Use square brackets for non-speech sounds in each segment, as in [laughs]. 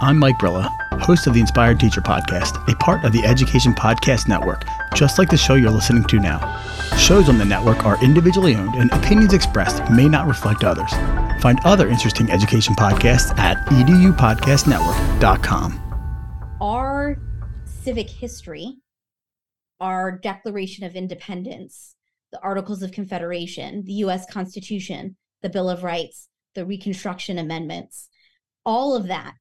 I'm Mike Brilla, host of the Inspired Teacher Podcast, a part of the Education Podcast Network, just like the show you're listening to now. Shows on the network are individually owned, and opinions expressed may not reflect others. Find other interesting education podcasts at edupodcastnetwork.com. Our civic history, our Declaration of Independence, the Articles of Confederation, the U.S. Constitution, the Bill of Rights, the Reconstruction Amendments, all of that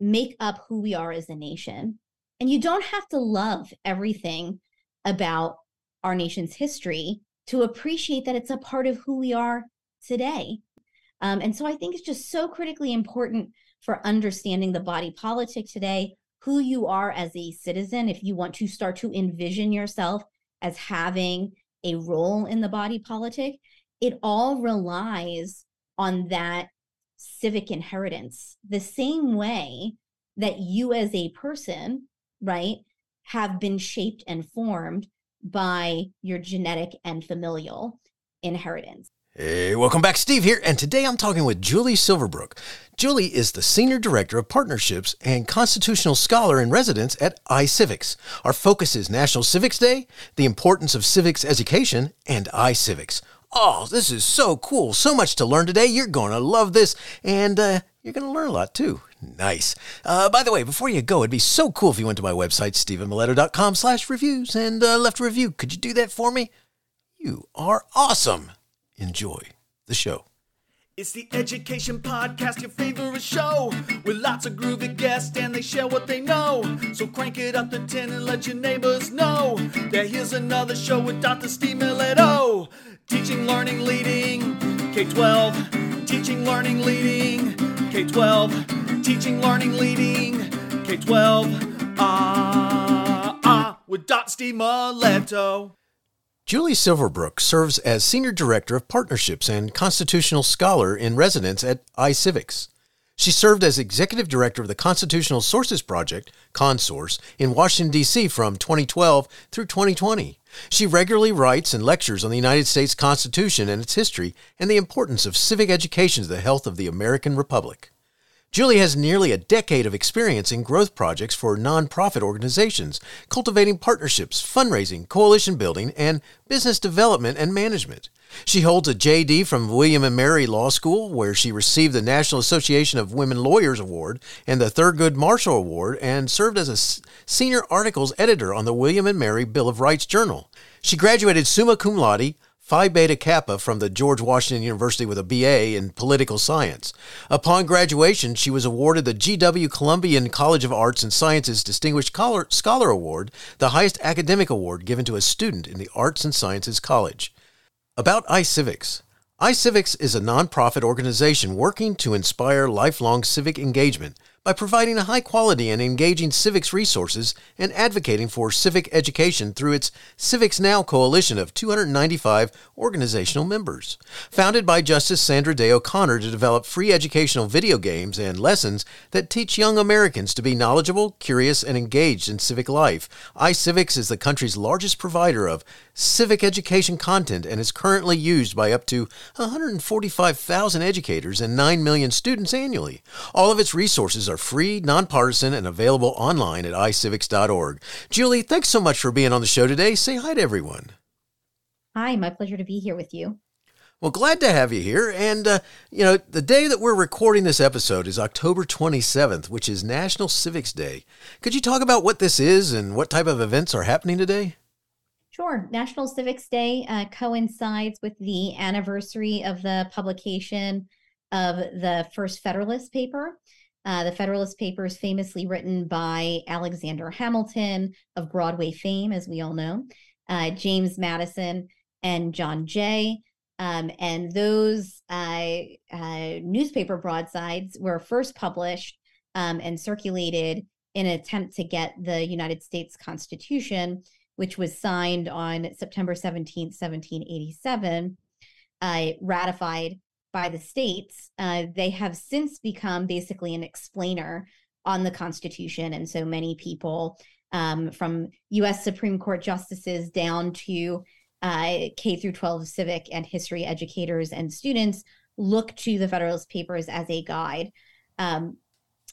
make up who we are as a nation. And you don't have to love everything about our nation's history to appreciate that it's a part of who we are today. Um, and so I think it's just so critically important for understanding the body politic today, who you are as a citizen, if you want to start to envision yourself as having a role in the body politic, it all relies on that civic inheritance the same way that you as a person, right, have been shaped and formed by your genetic and familial inheritance. Hey, welcome back. Steve here, and today I'm talking with Julie Silverbrook. Julie is the Senior Director of Partnerships and Constitutional Scholar in Residence at iCivics. Our focus is National Civics Day, the importance of civics education, and iCivics. Oh, this is so cool. So much to learn today. You're going to love this. And uh, you're going to learn a lot too. Nice. Uh, by the way, before you go, it'd be so cool if you went to my website, stephenmiletto.com slash reviews and uh, left a review. Could you do that for me? You are awesome. Enjoy the show. It's the Education Podcast, your favorite show, with lots of groovy guests and they share what they know. So crank it up to 10 and let your neighbors know that here's another show with Dr. Steve Miletto. Teaching, learning, leading, K 12. Teaching, learning, leading, K 12. Teaching, learning, leading, K 12. Ah, ah, with Dot Steve. Julie Silverbrook serves as Senior Director of Partnerships and Constitutional Scholar in Residence at iCivics. She served as Executive Director of the Constitutional Sources Project, ConSource, in Washington, D.C. from 2012 through 2020. She regularly writes and lectures on the United States Constitution and its history and the importance of civic education to the health of the American Republic. Julie has nearly a decade of experience in growth projects for nonprofit organizations, cultivating partnerships, fundraising, coalition building, and business development and management. She holds a JD from William and Mary Law School, where she received the National Association of Women Lawyers Award and the Thurgood Marshall Award, and served as a senior articles editor on the William and Mary Bill of Rights Journal. She graduated summa cum laude Phi Beta Kappa from the George Washington University with a BA in political science. Upon graduation, she was awarded the GW Columbian College of Arts and Sciences Distinguished Scholar Award, the highest academic award given to a student in the Arts and Sciences College. About iCivics. iCivics is a nonprofit organization working to inspire lifelong civic engagement by providing high quality and engaging civics resources and advocating for civic education through its CivXNow coalition of 295 organizational members. Founded by Justice Sandra Day O'Connor to develop free educational video games and lessons that teach young Americans to be knowledgeable, curious, and engaged in civic life, iCivics is the country's largest provider of civic education content and is currently used by up to 145,000 educators and 9 million students annually. All of its resources are free, nonpartisan, and available online at iCivics.org. Julie, thanks so much for being on the show today. Say hi to everyone. Hi, my pleasure to be here with you. Well, glad to have you here. And, uh, you know, the day that we're recording this episode is October 27th, which is National Civics Day. Could you talk about what this is and what type of events are happening today? Sure. National Civics Day uh, coincides with the anniversary of the publication of the first Federalist paper. Uh, the Federalist Papers, famously written by Alexander Hamilton of Broadway fame, as we all know, uh, James Madison, and John Jay. Um, and those uh, uh, newspaper broadsides were first published um, and circulated in an attempt to get the United States Constitution which was signed on September 17, 1787, uh, ratified by the states, uh, they have since become basically an explainer on the Constitution. And so many people um, from US Supreme Court justices down to uh, K through 12 civic and history educators and students look to the Federalist Papers as a guide. Um,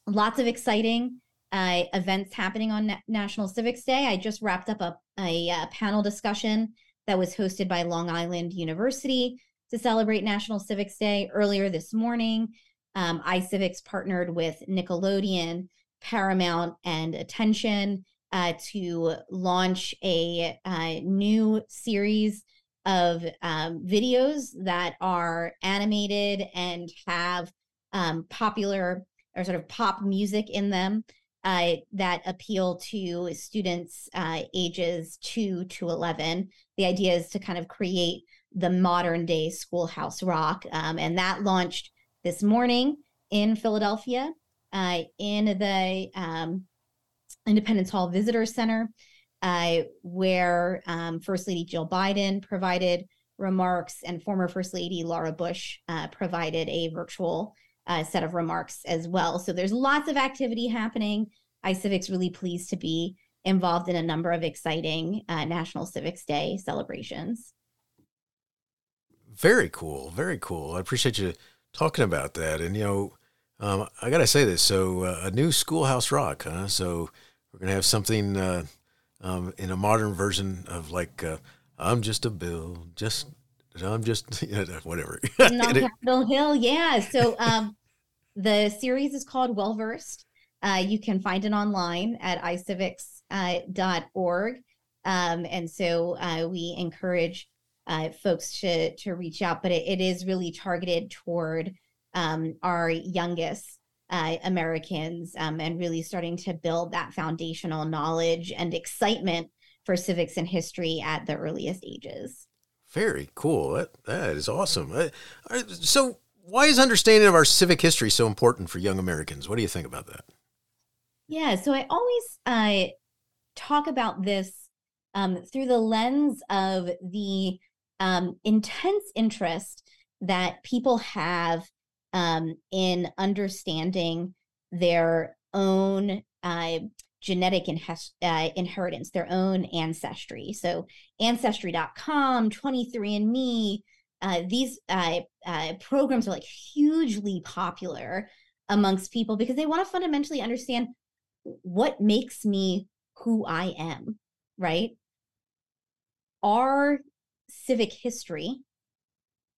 lots of exciting uh, events happening on Na- National Civics Day. I just wrapped up a, a, a uh, panel discussion that was hosted by Long Island University to celebrate National Civics Day earlier this morning. Um, iCivics partnered with Nickelodeon, Paramount, and Attention uh, to launch a uh, new series of um, videos that are animated and have um, popular or sort of pop music in them uh, that appeal to students uh, ages 2 to 11. The idea is to kind of create the modern day schoolhouse rock. Um, and that launched this morning in Philadelphia uh, in the um, Independence Hall Visitor Center, uh, where um, First Lady Jill Biden provided remarks and former First Lady Laura Bush uh, provided a virtual uh, set of remarks as well. So there's lots of activity happening. iCivics really pleased to be involved in a number of exciting uh, National Civics Day celebrations. Very cool. Very cool. I appreciate you talking about that. And, you know, um, I got to say this. So, uh, a new Schoolhouse Rock, huh? So, we're going to have something uh, um, in a modern version of like, uh, I'm just a bill, just, I'm just, [laughs] you know, whatever. [laughs] on Capitol Hill. Yeah. So, um, the series is called Well Versed. Uh, you can find it online at icivics.org. Uh, um, and so uh, we encourage uh, folks to to reach out, but it, it is really targeted toward um, our youngest uh, Americans um, and really starting to build that foundational knowledge and excitement for civics and history at the earliest ages. Very cool. That that is awesome. so, why is understanding of our civic history so important for young Americans? What do you think about that? Yeah, so I always uh, talk about this um, through the lens of the um, intense interest that people have um, in understanding their own uh, genetic uh, inheritance, their own ancestry. So, Ancestry.com, 23andMe, uh, these uh, uh, programs are like hugely popular amongst people because they want to fundamentally understand what makes me who I am, right? Our civic history,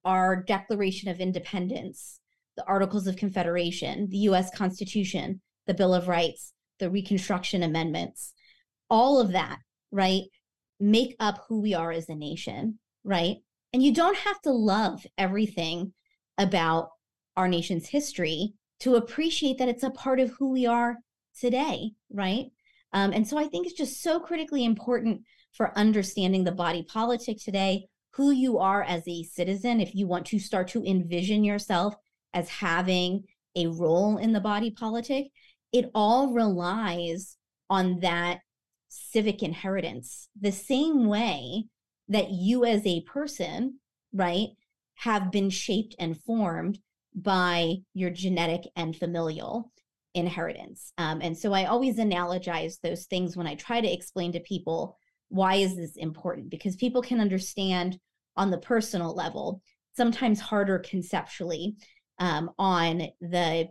our Declaration of Independence, the Articles of Confederation, the US Constitution, the Bill of Rights, the Reconstruction Amendments, all of that, right, make up who we are as a nation, right? And you don't have to love everything about our nation's history to appreciate that it's a part of who we are today, right? Um, and so I think it's just so critically important for understanding the body politic today, who you are as a citizen, if you want to start to envision yourself as having a role in the body politic, it all relies on that civic inheritance. The same way that you as a person, right, have been shaped and formed by your genetic and familial inheritance. Um, and so I always analogize those things when I try to explain to people why is this important? Because people can understand on the personal level, sometimes harder conceptually um, on the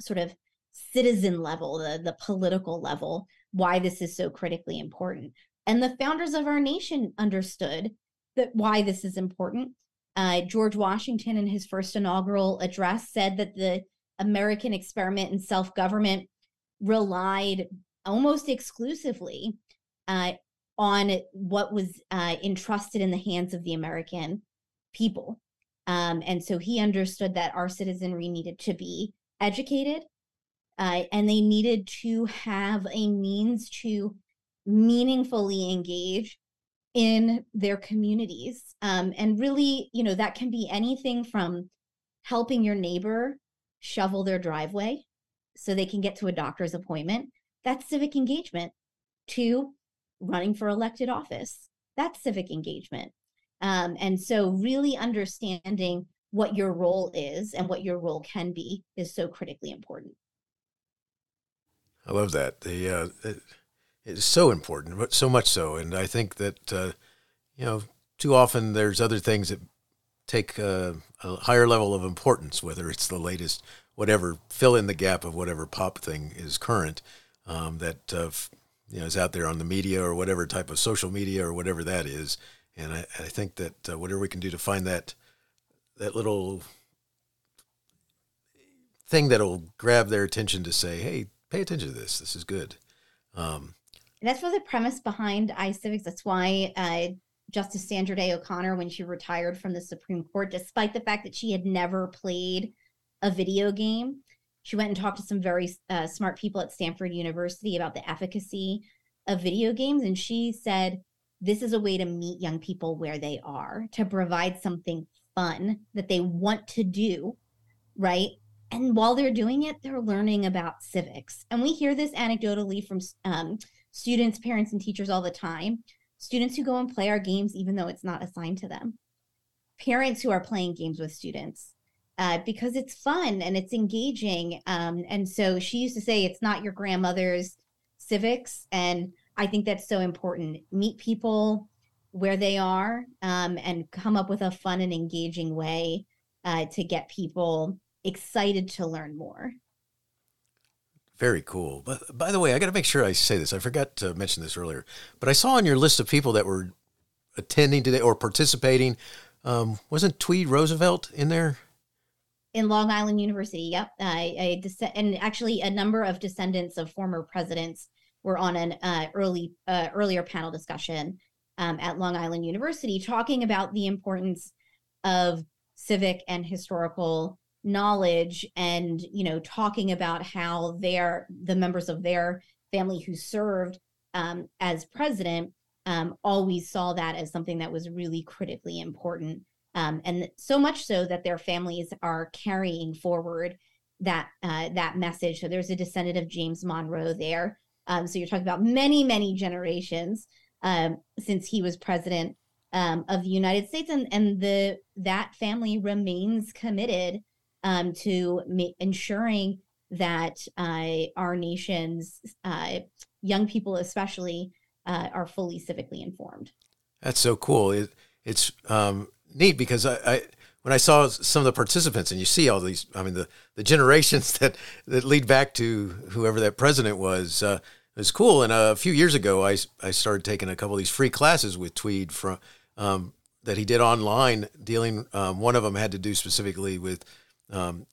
sort of citizen level, the, the political level, why this is so critically important. And the founders of our nation understood that why this is important. Uh, George Washington, in his first inaugural address, said that the American experiment in self government relied almost exclusively uh, on what was uh, entrusted in the hands of the American people. Um, and so he understood that our citizenry needed to be educated uh, and they needed to have a means to meaningfully engage in their communities. Um, and really, you know, that can be anything from helping your neighbor shovel their driveway so they can get to a doctor's appointment. That's civic engagement. To running for elected office. That's civic engagement. Um, and so, really understanding what your role is and what your role can be is so critically important. I love that. The uh, it, it's so important, but so much so, and I think that uh, you know too often there's other things that take uh, a higher level of importance, whether it's the latest whatever fill in the gap of whatever pop thing is current um, that uh, you know is out there on the media or whatever type of social media or whatever that is. And I, I think that uh, whatever we can do to find that that little thing that'll grab their attention to say, "Hey, pay attention to this. This is good." Um, that's really the premise behind iCivics. That's why uh, Justice Sandra Day O'Connor, when she retired from the Supreme Court, despite the fact that she had never played a video game, she went and talked to some very uh, smart people at Stanford University about the efficacy of video games. And she said, this is a way to meet young people where they are, to provide something fun that they want to do, right? And while they're doing it, they're learning about civics. And we hear this anecdotally from um, students, parents, and teachers all the time. Students who go and play our games, even though it's not assigned to them. Parents who are playing games with students uh, because it's fun and it's engaging. Um, and so she used to say, it's not your grandmother's civics. And I think that's so important. Meet people where they are um, and come up with a fun and engaging way uh, to get people excited to learn more. Very cool. But by the way, I got to make sure I say this. I forgot to mention this earlier, but I saw on your list of people that were attending today or participating. Um, wasn't Tweed Roosevelt in there? In Long Island University. Yep, uh, a and actually a number of descendants of former presidents were on an uh, early uh, earlier panel discussion um, at Long Island University, talking about the importance of civic and historical knowledge, and you know, talking about how their the members of their family who served um, as president um, always saw that as something that was really critically important um, and so much so that their families are carrying forward that uh, that message. So there's a descendant of James Monroe there. Um, so you're talking about many many generations um, since he was president um, of the United States, and and the that family remains committed um, to ma- ensuring that uh, our nation's uh, young people, especially, uh, are fully civically informed. That's so cool. It, it's um, neat because I, I, when I saw some of the participants and you see all these, I mean the the generations [laughs] that that lead back to whoever that president was. Uh, was cool. And a few years ago, I, I started taking a couple of these free classes with Tweed from um, that he did online. Dealing, um, one of them had to do specifically with um,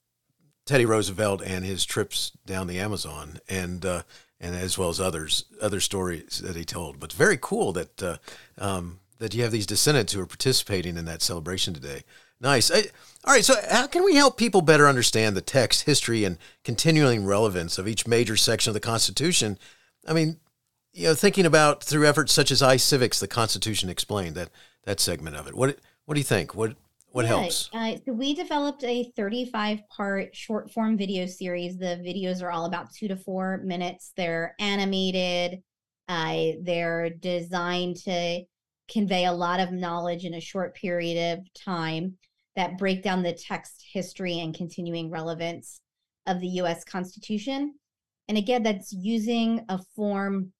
Teddy Roosevelt and his trips down the Amazon, and uh, and as well as others other stories that he told. But very cool that uh, um, that you have these descendants who are participating in that celebration today. Nice. I, all right. So, how can we help people better understand the text, history, and continuing relevance of each major section of the Constitution? I mean, you know, thinking about through efforts such as iCivics, the Constitution Explained, that that segment of it. What What do you think? What What yeah, helps? Uh, so we developed a 35 part short form video series. The videos are all about two to four minutes. They're animated. Uh, they're designed to convey a lot of knowledge in a short period of time that break down the text history and continuing relevance of the US Constitution. And again, that's using a form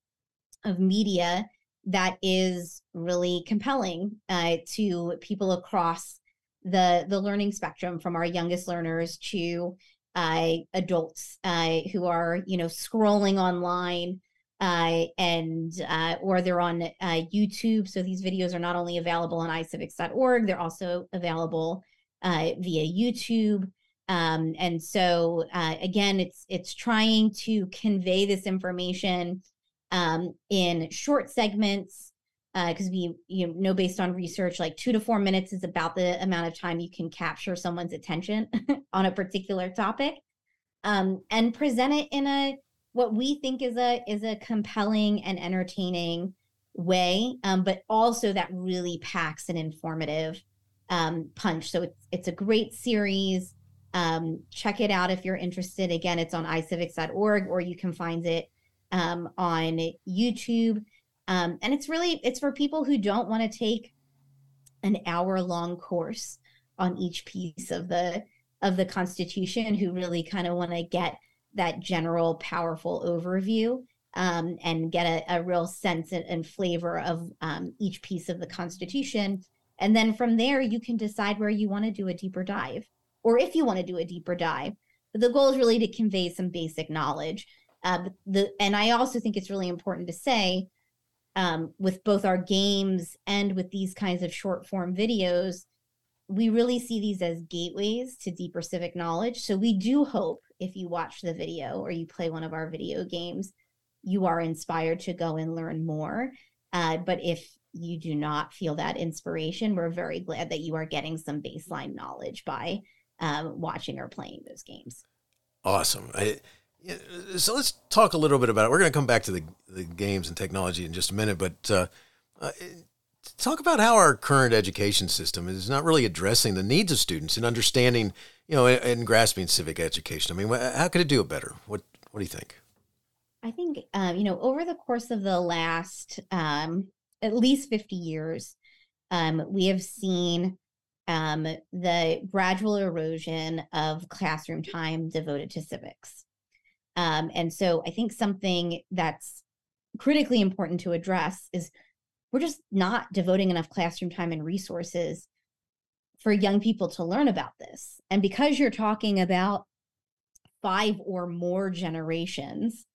of media that is really compelling uh, to people across the the learning spectrum from our youngest learners to uh, adults uh, who are you know scrolling online uh, and uh, or they're on uh, YouTube. So these videos are not only available on iCivics.org, they're also available uh, via YouTube. Um, and so uh, again, it's it's trying to convey this information um, in short segments because uh, we you know based on research, like two to four minutes is about the amount of time you can capture someone's attention [laughs] on a particular topic, um, and present it in a what we think is a is a compelling and entertaining way, um, but also that really packs an informative um, punch. So it's it's a great series. Um, check it out if you're interested. Again, it's on iCivics.org or you can find it um, on YouTube. Um, and it's really it's for people who don't want to take an hour long course on each piece of the of the Constitution, who really kind of want to get that general powerful overview um, and get a, a, real sense and, flavor of um, each piece of the Constitution. And then from there, you can decide where you want to do a deeper dive, or if you want to do a deeper dive, but the goal is really to convey some basic knowledge. Uh, the and I also think it's really important to say um, with both our games and with these kinds of short form videos, we really see these as gateways to deeper civic knowledge. So we do hope if you watch the video or you play one of our video games, you are inspired to go and learn more. Uh, but if you do not feel that inspiration, we're very glad that you are getting some baseline knowledge by um, watching or playing those games. Awesome. I, yeah, so let's talk a little bit about it. We're going to come back to the, the games and technology in just a minute, but uh, uh, talk about how our current education system is not really addressing the needs of students and understanding, you know, and, grasping civic education. I mean, how could it do it better? What What do you think? I think, um, you know, over the course of the last um, at least 50 years, um, we have seen um, the gradual erosion of classroom time devoted to civics. Um, and so I think something that's critically important to address is we're just not devoting enough classroom time and resources for young people to learn about this. And because you're talking about five or more generations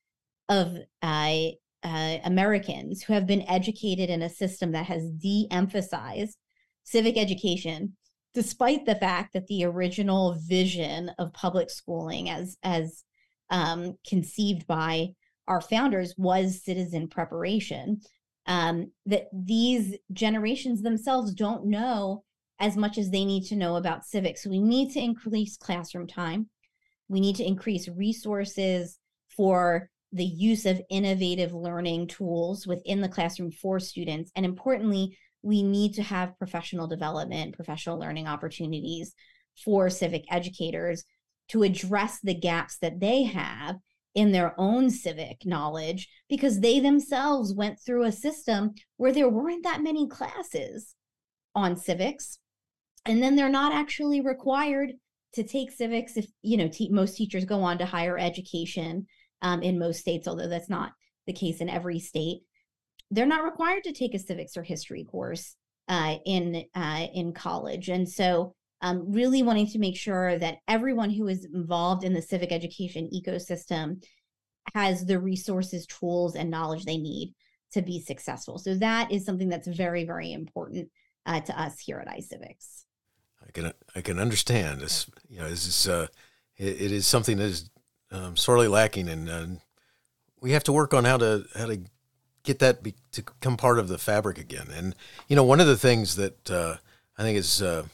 of uh, uh, Americans who have been educated in a system that has de emphasized civic education, despite the fact that the original vision of public schooling, as, as um, conceived by our founders, was citizen preparation. Um, that these generations themselves don't know as much as they need to know about civics. So we need to increase classroom time. We need to increase resources for the use of innovative learning tools within the classroom for students. And importantly, we need to have professional development, professional learning opportunities for civic educators to address the gaps that they have in their own civic knowledge because they themselves went through a system where there weren't that many classes on civics and then they're not actually required to take civics if you know te- most teachers go on to higher education um, in most states, although that's not the case in every state. They're not required to take a civics or history course uh, in uh, in college, and so um, really wanting to make sure that everyone who is involved in the civic education ecosystem has the resources, tools, and knowledge they need to be successful. So that is something that's very, very important uh, to us here at iCivics. I can I can understand this. You know, this is uh, it, it is something that is um, sorely lacking, and uh, we have to work on how to how to get that be, to become part of the fabric again. And you know, one of the things that uh, I think is uh,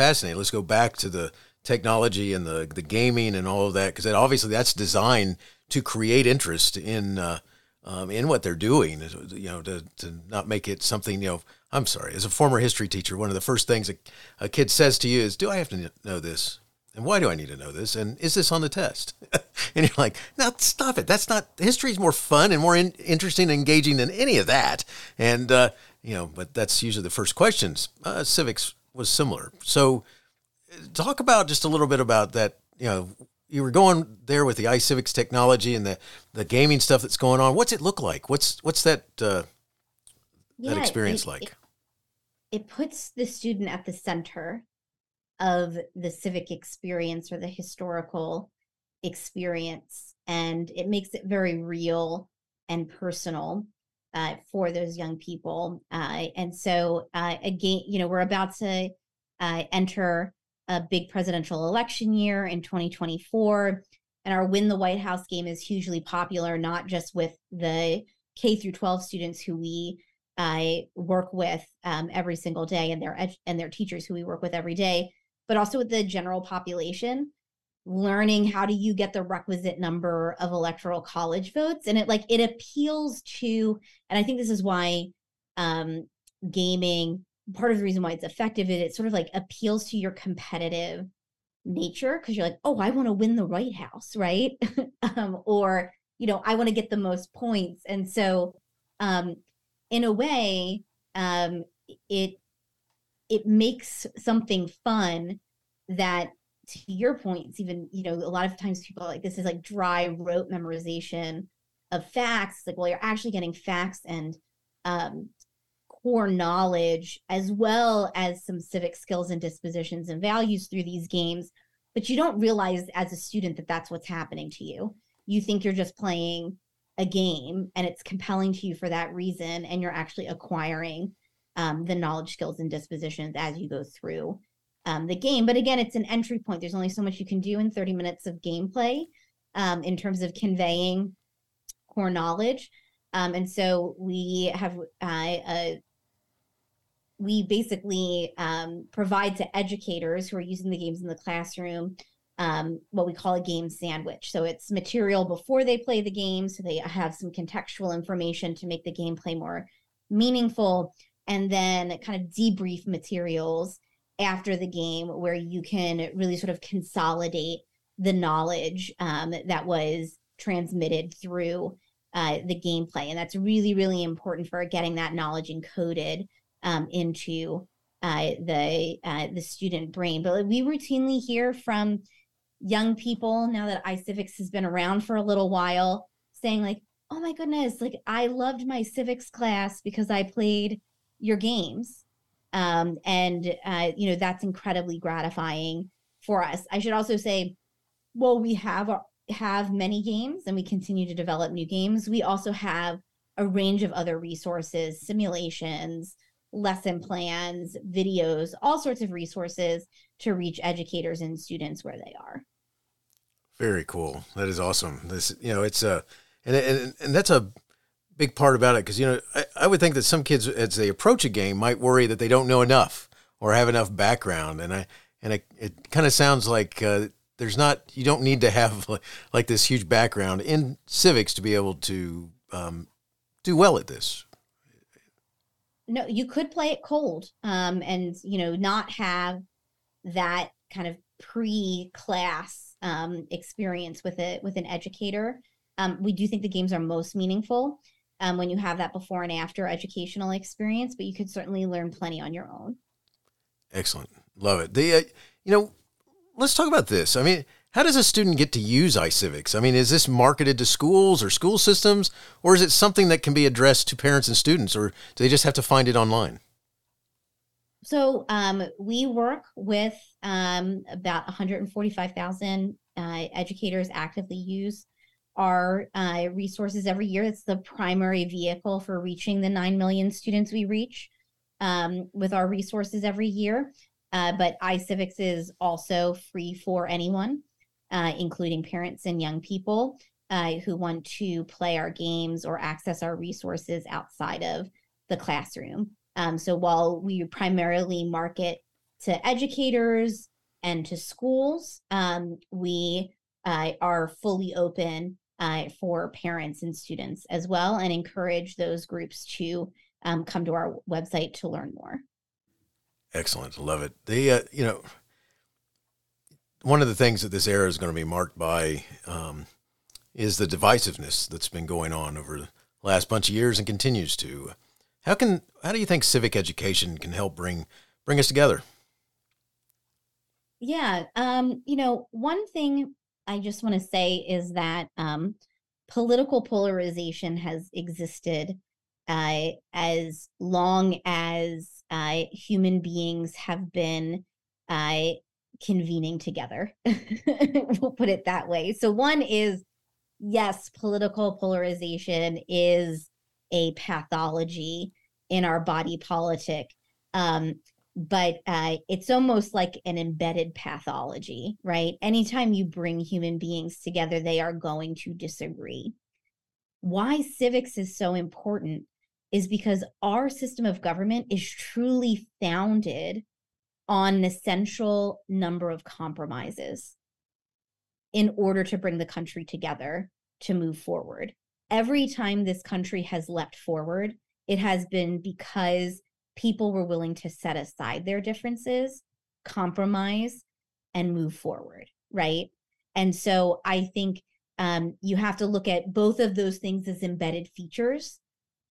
fascinating. Let's go back to the technology and the the gaming and all of that, because obviously that's designed to create interest in. Uh, um, in what they're doing, you know, to, to not make it something, you know, I'm sorry, as a former history teacher, one of the first things a, a kid says to you is, Do I have to know this? And why do I need to know this? And is this on the test? [laughs] and you're like, now stop it. That's not, history is more fun and more in, interesting and engaging than any of that. And, uh, you know, but that's usually the first questions. Uh, civics was similar. So talk about just a little bit about that, you know, you were going there with the iCivics technology and the, the gaming stuff that's going on. What's it look like? What's, what's that, uh, yeah, that experience it, like? It, it puts the student at the center of the civic experience or the historical experience. And it makes it very real and personal uh, for those young people. Uh, and so, uh, again, you know, we're about to uh, enter a big presidential election year in 2024. And our Win the White House game is hugely popular, not just with the K through 12 students who we uh, work with um, every single day and their ed- and their teachers who we work with every day, but also with the general population learning how do you get the requisite number of electoral college votes. And it like it appeals to and i think this is why um gaming part of the reason why it's effective is it sort of like appeals to your competitive nature because you're like oh i want to win the white house right? [laughs] Um, or you know i want to get the most points. And so um in a way um it it makes something fun that to your points even you know a lot of times people like this is like dry rote memorization of facts like well you're actually getting facts and um, core knowledge as well as some civic skills and dispositions and values through these games but you don't realize as a student that that's what's happening to you. You think you're just playing a game and it's compelling to you for that reason, and you're actually acquiring um, the knowledge, skills, and dispositions as you go through um, the game. But again, it's an entry point. There's only so much you can do in 30 minutes of gameplay um, in terms of conveying core knowledge. Um, and so we have uh, we basically um, provide to educators who are using the games in the classroom um, what we call a game sandwich. So it's material before they play the game, so they have some contextual information to make the gameplay more meaningful, and then kind of debrief materials after the game where you can really sort of consolidate the knowledge um, that was transmitted through uh, the gameplay. And that's really, really important for getting that knowledge encoded um, into uh, the uh, the student brain. But we routinely hear from young people now that iCivics has been around for a little while saying like, "Oh my goodness, like I loved my civics class because I played your games." Um, and uh, you know that's incredibly gratifying for us. I should also say, well, we have our, have many games and we continue to develop new games. We also have a range of other resources, simulations, lesson plans, videos, all sorts of resources to reach educators and students where they are. Very cool. That is awesome. This, you know, it's a, and and and that's a big part about it because you know I, I would think that some kids as they approach a game might worry that they don't know enough or have enough background, and I and it kind of sounds like uh, there's not you don't need to have [laughs] like, like, this huge background in civics to be able to um, do well at this no, you could play it cold, um, and you know, not have that kind of pre-class um, experience with it with an educator. Um, we do think the games are most meaningful um, when you have that before and after educational experience, but you could certainly learn plenty on your own. Excellent, love it. The uh, you know, let's talk about this. I mean, how does a student get to use iCivics? I mean, is this marketed to schools or school systems, or is it something that can be addressed to parents and students, or do they just have to find it online? So um, we work with um, about 145,000 uh, educators actively use our uh, resources every year. It's the primary vehicle for reaching the 9 million students we reach um, with our resources every year. Uh, but iCivics is also free for anyone uh, including parents and young people uh, who want to play our games or access our resources outside of the classroom. Um, so while we primarily market to educators and to schools, um, we uh, are fully open uh, for parents and students as well and encourage those groups to um, come to our website to learn more. Excellent. Love it. The, uh, you know, one of the things that this era is going to be marked by um, is the divisiveness that's been going on over the last bunch of years and continues to. How can how do you think civic education can help bring bring us together? Yeah, um, you know, one thing I just want to say is that um, political polarization has existed uh, as long as uh, human beings have been uh, convening together. [laughs] we'll put it that way. So, one is yes, political polarization is a pathology in our body politic. Um, but uh, it's almost like an embedded pathology, right? Anytime you bring human beings together, they are going to disagree. Why civics is so important is because our system of government is truly founded on an essential number of compromises in order to bring the country together to move forward. Every time this country has leapt forward, it has been because people were willing to set aside their differences, compromise, and move forward, right? And so I think um, you have to look at both of those things as embedded features,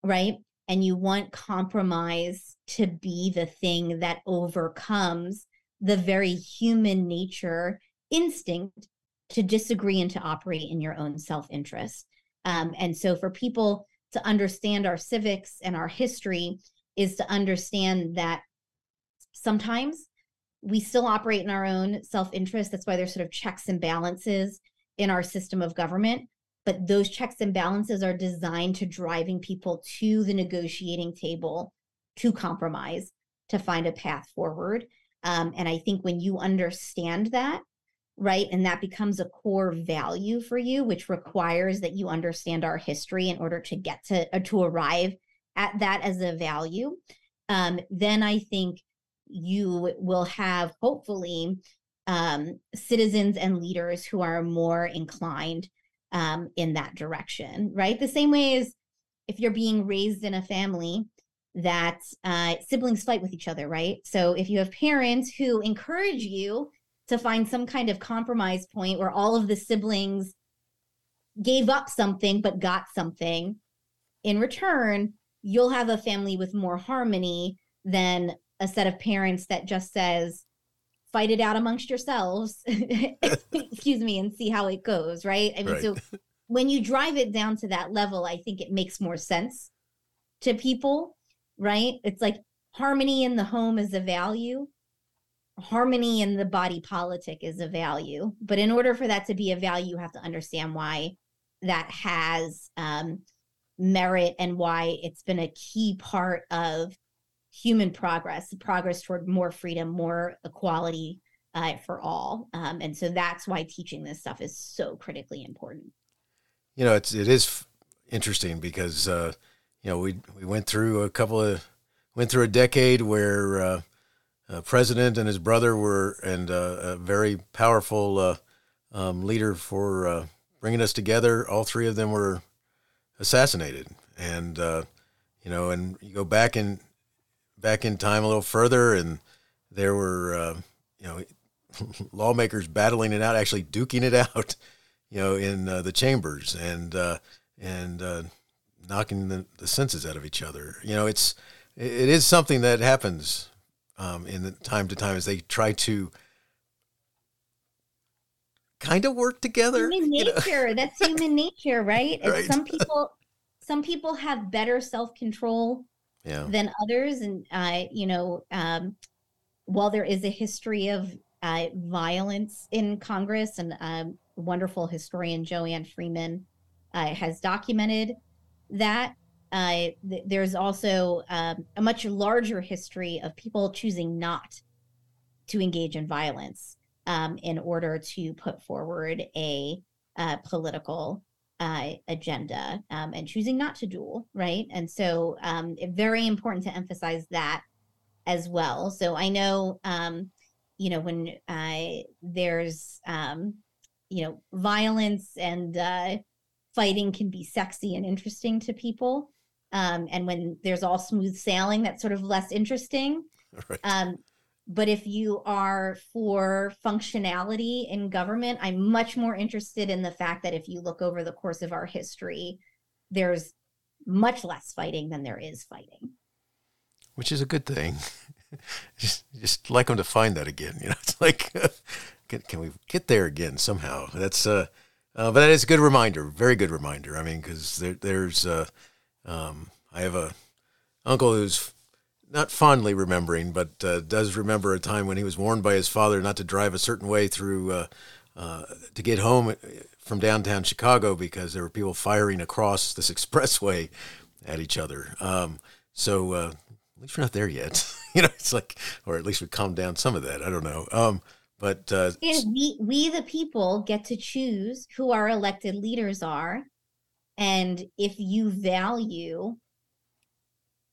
right? and you want compromise to be the thing that overcomes the very human nature instinct to disagree and to operate in your own self-interest um, and so for people to understand our civics and our history is to understand that sometimes we still operate in our own self-interest. That's why there's sort of checks and balances in our system of government. But those checks and balances are designed to driving people to the negotiating table to compromise to find a path forward. Um, and i think when you understand that right and that becomes a core value for you which requires that you understand our history in order to get to uh, to arrive at that as a value um, then i think you will have hopefully um, citizens and leaders who are more inclined um, in that direction, right? The same way as if you're being raised in a family that uh, siblings fight with each other, right? So if you have parents who encourage you to find some kind of compromise point where all of the siblings gave up something but got something in return, you'll have a family with more harmony than a set of parents that just says fight it out amongst yourselves. [laughs] Excuse me and see how it goes right? I mean right. so [laughs] when you drive it down to that level i think it makes more sense to people right? It's like harmony in the home is a value harmony in the body politic is a value. But in order for that to be a value you have to understand why that has um, merit and why it's been a key part of human progress, progress toward more freedom, more equality uh, for all. Um, and so that's why teaching this stuff is so critically important. You know, it's it is f- interesting because uh, you know we we went through a couple of went through a decade where uh, a president and his brother were and uh, a very powerful uh, um, leader for uh, bringing us together. All three of them were assassinated, and you know, and you go back and back in time a little further, and there were uh, you know [laughs] lawmakers battling it out, actually duking it [laughs] out, you know, in uh, the chambers and uh, and uh, knocking the, the senses out of each other. You know, it's it is something that happens um, in the time to time as they try to kind of work together. Human nature. Know? That's human nature, right? [laughs] right. Some people some people have better self control yeah. than others. And, uh, you know, um, while there is a history of uh, violence in Congress, and um, wonderful historian Joanne Freeman uh, has documented that. Uh, th- there's also um, a much larger history of people choosing not to engage in violence um, in order to put forward a uh, political uh, agenda um, and choosing not to duel, right? And so, um, very important to emphasize that as well. So I know, um, you know, when uh, there's, um, you know, violence and uh, fighting can be sexy and interesting to people. Um, and when there's all smooth sailing, that's sort of less interesting. [laughs] Right. Um, but if you are for functionality in government, I'm much more interested in the fact that if you look over the course of our history, there's much less fighting than there is fighting. Which is a good thing. [laughs] just, just like them to find that again. You know, it's like, [laughs] can, can we get there again somehow? That's, uh, uh, but that is a good reminder. Very good reminder. I mean, because there, there's, uh, um, I have a uncle who's not fondly remembering, but uh, does remember a time when he was warned by his father not to drive a certain way through uh, uh, to get home from downtown Chicago because there were people firing across this [laughs] expressway at each other. Um, so uh, at least we're not there yet. [laughs] you know, it's like, or at least we calmed down some of that. I don't know. Um, but uh, we, we, the people, get to choose who our elected leaders are. And if you value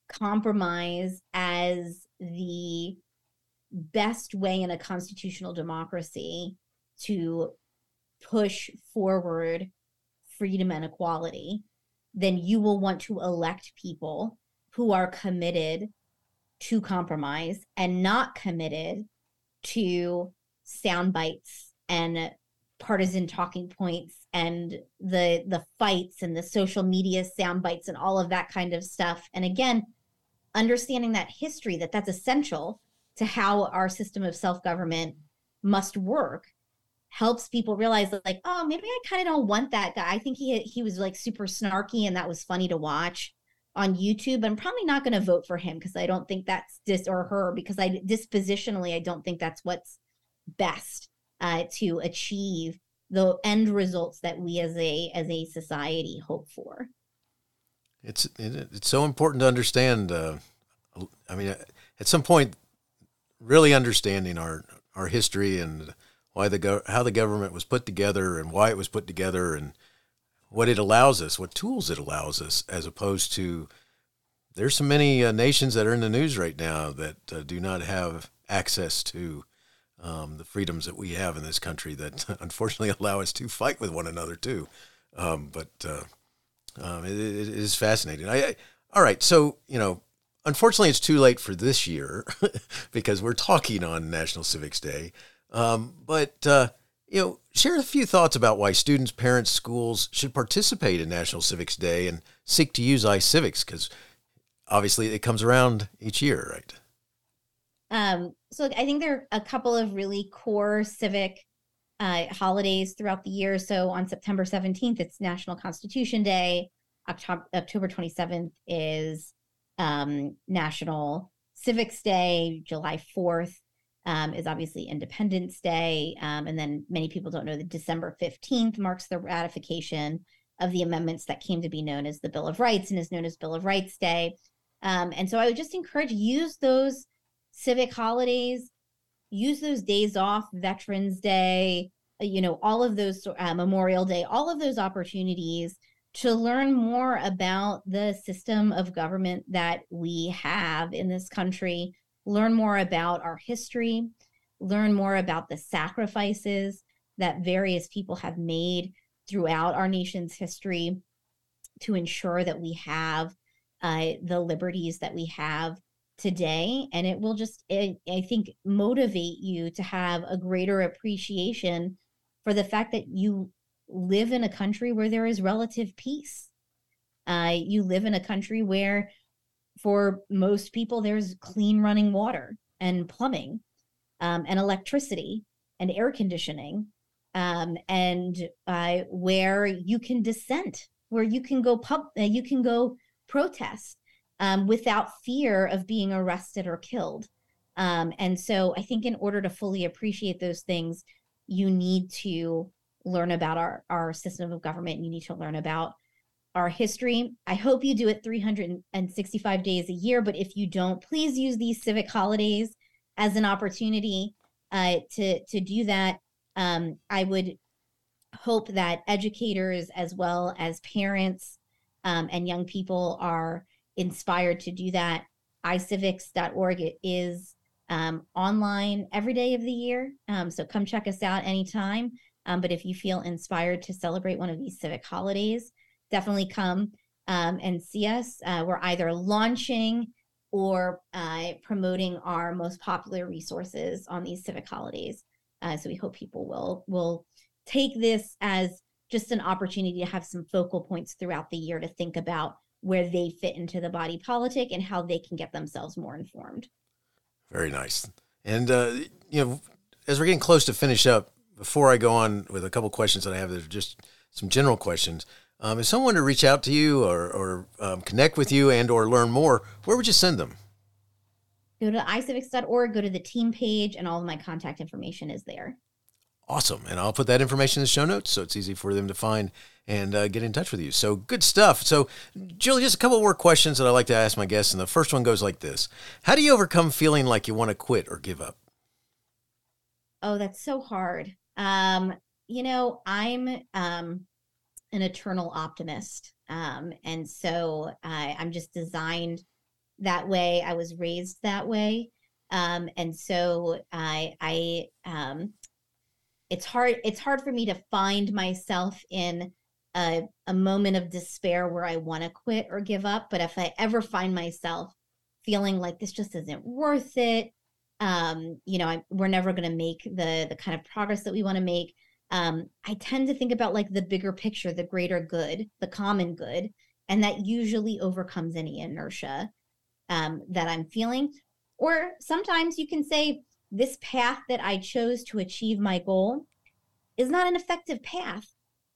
compromise as the best way in a constitutional democracy to push forward freedom and equality, then you will want to elect people who are committed to compromise and not committed to sound bites and partisan talking points and the the fights and the social media sound bites and all of that kind of stuff. And again understanding that history that that's essential to how our system of self-government must work helps people realize like oh maybe i kind of don't want that guy i think he he was like super snarky and that was funny to watch on YouTube. I'm probably not going to vote for him because I don't think that's dis or her because I dispositionally I don't think that's what's best uh, to achieve the end results that we as a as a society hope for. It's it's so important to understand. Uh, I mean, at some point, really understanding our our history and why the how the government was put together and why it was put together and what it allows us, what tools it allows us, as opposed to there's so many uh, nations that are in the news right now that uh, do not have access to um, the freedoms that we have in this country that [laughs] unfortunately allow us to fight with one another too. Um, but uh, um, it, it is fascinating. I, I, all right, so you know, unfortunately, it's too late for this year [laughs] because we're talking on National Civics Day. Um, but uh, you know, share a few thoughts about why students, parents, schools should participate in National Civics Day and seek to use iCivics because obviously it comes around each year, right? Um, so I think there are a couple of really core civic uh, holidays throughout the year. So on September 17th, it's National Constitution Day. October, October 27th is um, National Civics Day. July 4th um, is obviously Independence Day. Um, and then many people don't know that December 15th marks the ratification of the amendments that came to be known as the Bill of Rights and is known as Bill of Rights Day. Um, and so I would just encourage use those civic holidays, use those days off, Veterans Day, uh, you know, all of those, uh, Memorial Day, all of those opportunities to learn more about the system of government that we have in this country, learn more about our history, learn more about the sacrifices that various people have made throughout our nation's history to ensure that we have uh, the liberties that we have today and it will just it, i think motivate you to have a greater appreciation for the fact that you live in a country where there is relative peace. Uh, you live in a country where for most people there's clean running water and plumbing um, and electricity and air conditioning um, and uh, where you can dissent where you can go pub uh, you can go protest um, without fear of being arrested or killed. Um, and so I think in order to fully appreciate those things, you need to learn about our, our system of government. You need to learn about our history. I hope you do it 365 days a year, but if you don't, please use these civic holidays as an opportunity uh, to, to do that. Um, I would hope that educators as well as parents um, and young people are inspired to do that. iCivics.org is um, online every day of the year. Um, so come check us out anytime. Um, but if you feel inspired to celebrate one of these civic holidays, definitely come um, and see us. Uh, we're either launching or uh, promoting our most popular resources on these civic holidays. Uh, so we hope people will will take this as just an opportunity to have some focal points throughout the year to think about where they fit into the body politic and how they can get themselves more informed. Very nice. And, uh, you know, as we're getting close to finish up, before I go on with a couple questions that I have that are just some general questions, um, if someone to reach out to you or, or um, connect with you and or learn more, where would you send them? Go to icivics.org, go to the team page, and all of my contact information is there. Awesome. And I'll put that information in the show notes so it's easy for them to find and uh, get in touch with you. So good stuff. So, Julie, just a couple more questions that I like to ask my guests. And the first one goes like this How do you overcome feeling like you want to quit or give up? Oh, that's so hard. Um, you know, I'm um, an eternal optimist. Um, and so I, I'm just designed that way. I was raised that way. Um, and so I, I, um, it's hard it's hard for me to find myself in a, a moment of despair where i want to quit or give up but if i ever find myself feeling like this just isn't worth it um you know I, we're never going to make the the kind of progress that we want to make um i tend to think about like the bigger picture the greater good the common good and that usually overcomes any inertia um that i'm feeling. Or sometimes you can say this path that I chose to achieve my goal is not an effective path.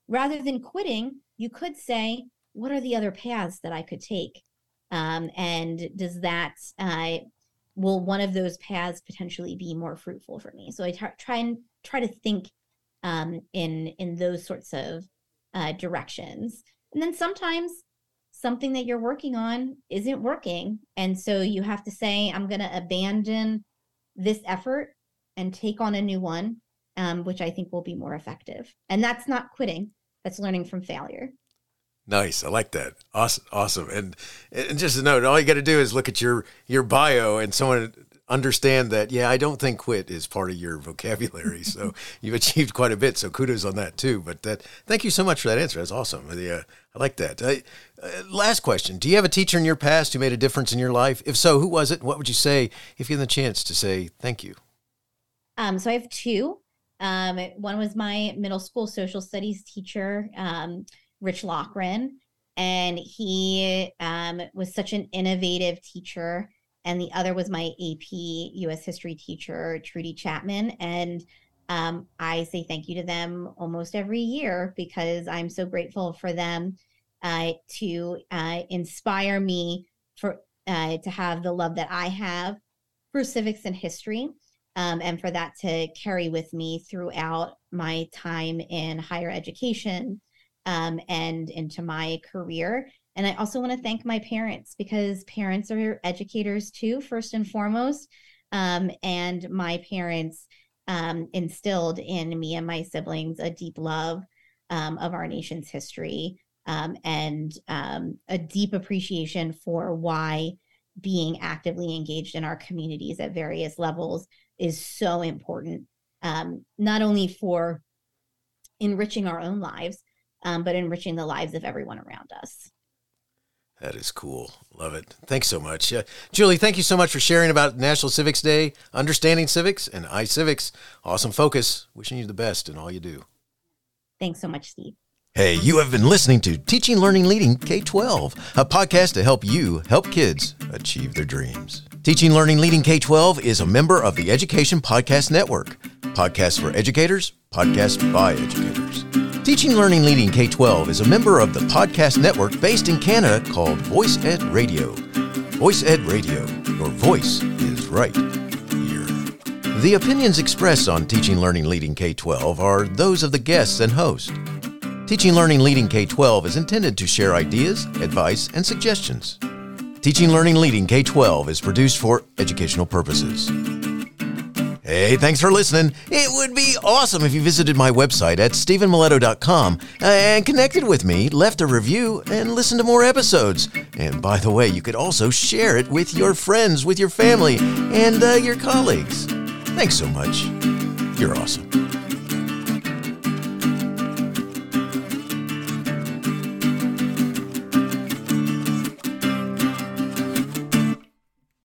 Rather than quitting, you could say, what are the other paths that I could take Um, and does that uh, will one of those paths potentially be more fruitful for me? So I t- try and try to think um, in in those sorts of uh, directions. And then sometimes something that you're working on isn't working, and so you have to say, "I'm going to abandon this effort and take on a new one," um, which I think will be more effective. And that's not quitting; that's learning from failure. Nice. I like that. Awesome. Awesome. And and just a note, all you got to do is look at your your bio and someone understand that yeah, I don't think quit is part of your vocabulary. So [laughs] you've achieved quite a bit. So kudos on that too. But that thank you so much for that answer. That's awesome. Uh, I like that. Uh, uh, last question: Do you have a teacher in your past who made a difference in your life? If so, who was it? What would you say if you had the chance to say thank you? Um, so I have two. Um, one was my middle school social studies teacher. Um, Rich Lochran, and he um, was such an innovative teacher. And the other was my AP US history teacher, Trudy Chapman. And um, I say thank you to them almost every year because I'm so grateful for them uh, to uh, inspire me for uh, to have the love that I have for civics and history, um, and for that to carry with me throughout my time in higher education um, and into my career. And I also want to thank my parents because parents are educators too, first and foremost. Um, and my parents um, instilled in me and my siblings a deep love um, of our nation's history um, and um, a deep appreciation for why being actively engaged in our communities at various levels is so important, um, not only for enriching our own lives, but enriching the lives of everyone around us. That is cool. Love it. Thanks so much. Uh, Julie, thank you so much for sharing about National Civics Day, understanding civics, and iCivics. Awesome focus. Wishing you the best in all you do. Thanks so much, Steve. Hey, you have been listening to Teaching, Learning, Leading K 12, a podcast to help you help kids achieve their dreams. Teaching, Learning, Leading K 12 is a member of the Education Podcast Network. Podcasts for educators, podcasts by educators. Teaching, Learning, Leading K 12 is a member of the podcast network based in Canada called Voice Ed Radio. Voice Ed Radio, your voice is right here. The opinions expressed on Teaching, Learning, Leading K 12 are those of the guests and host. Teaching, Learning, Leading K 12 is intended to share ideas, advice, and suggestions. Teaching, Learning, Leading K 12 is produced for educational purposes. Hey, thanks for listening. It would be awesome if you visited my website at stephenmiletto.com and connected with me, left a review, and listened to more episodes. And by the way, you could also share it with your friends, with your family, and uh, your colleagues. Thanks so much. You're awesome.